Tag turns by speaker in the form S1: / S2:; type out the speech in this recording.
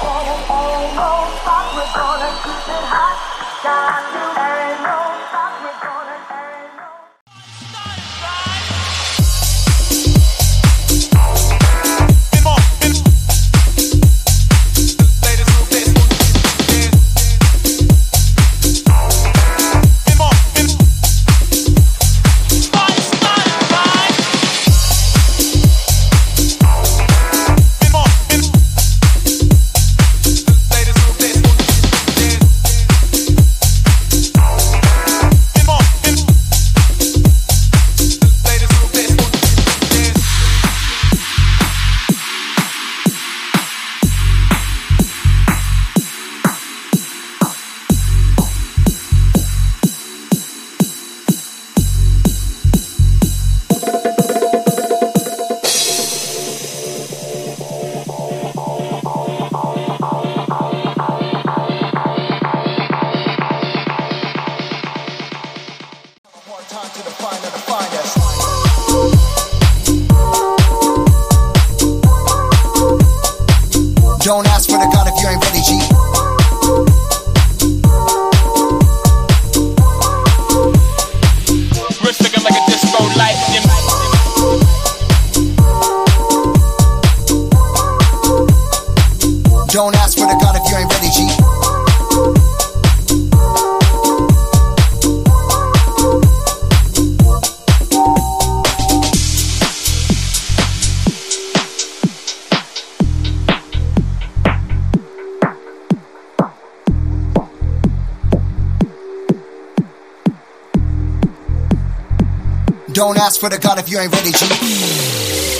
S1: Oh, banging, oh, oh, we're
S2: gonna keep it hot. Got to.
S1: Don't Don't ask for the God if you ain't ready, G.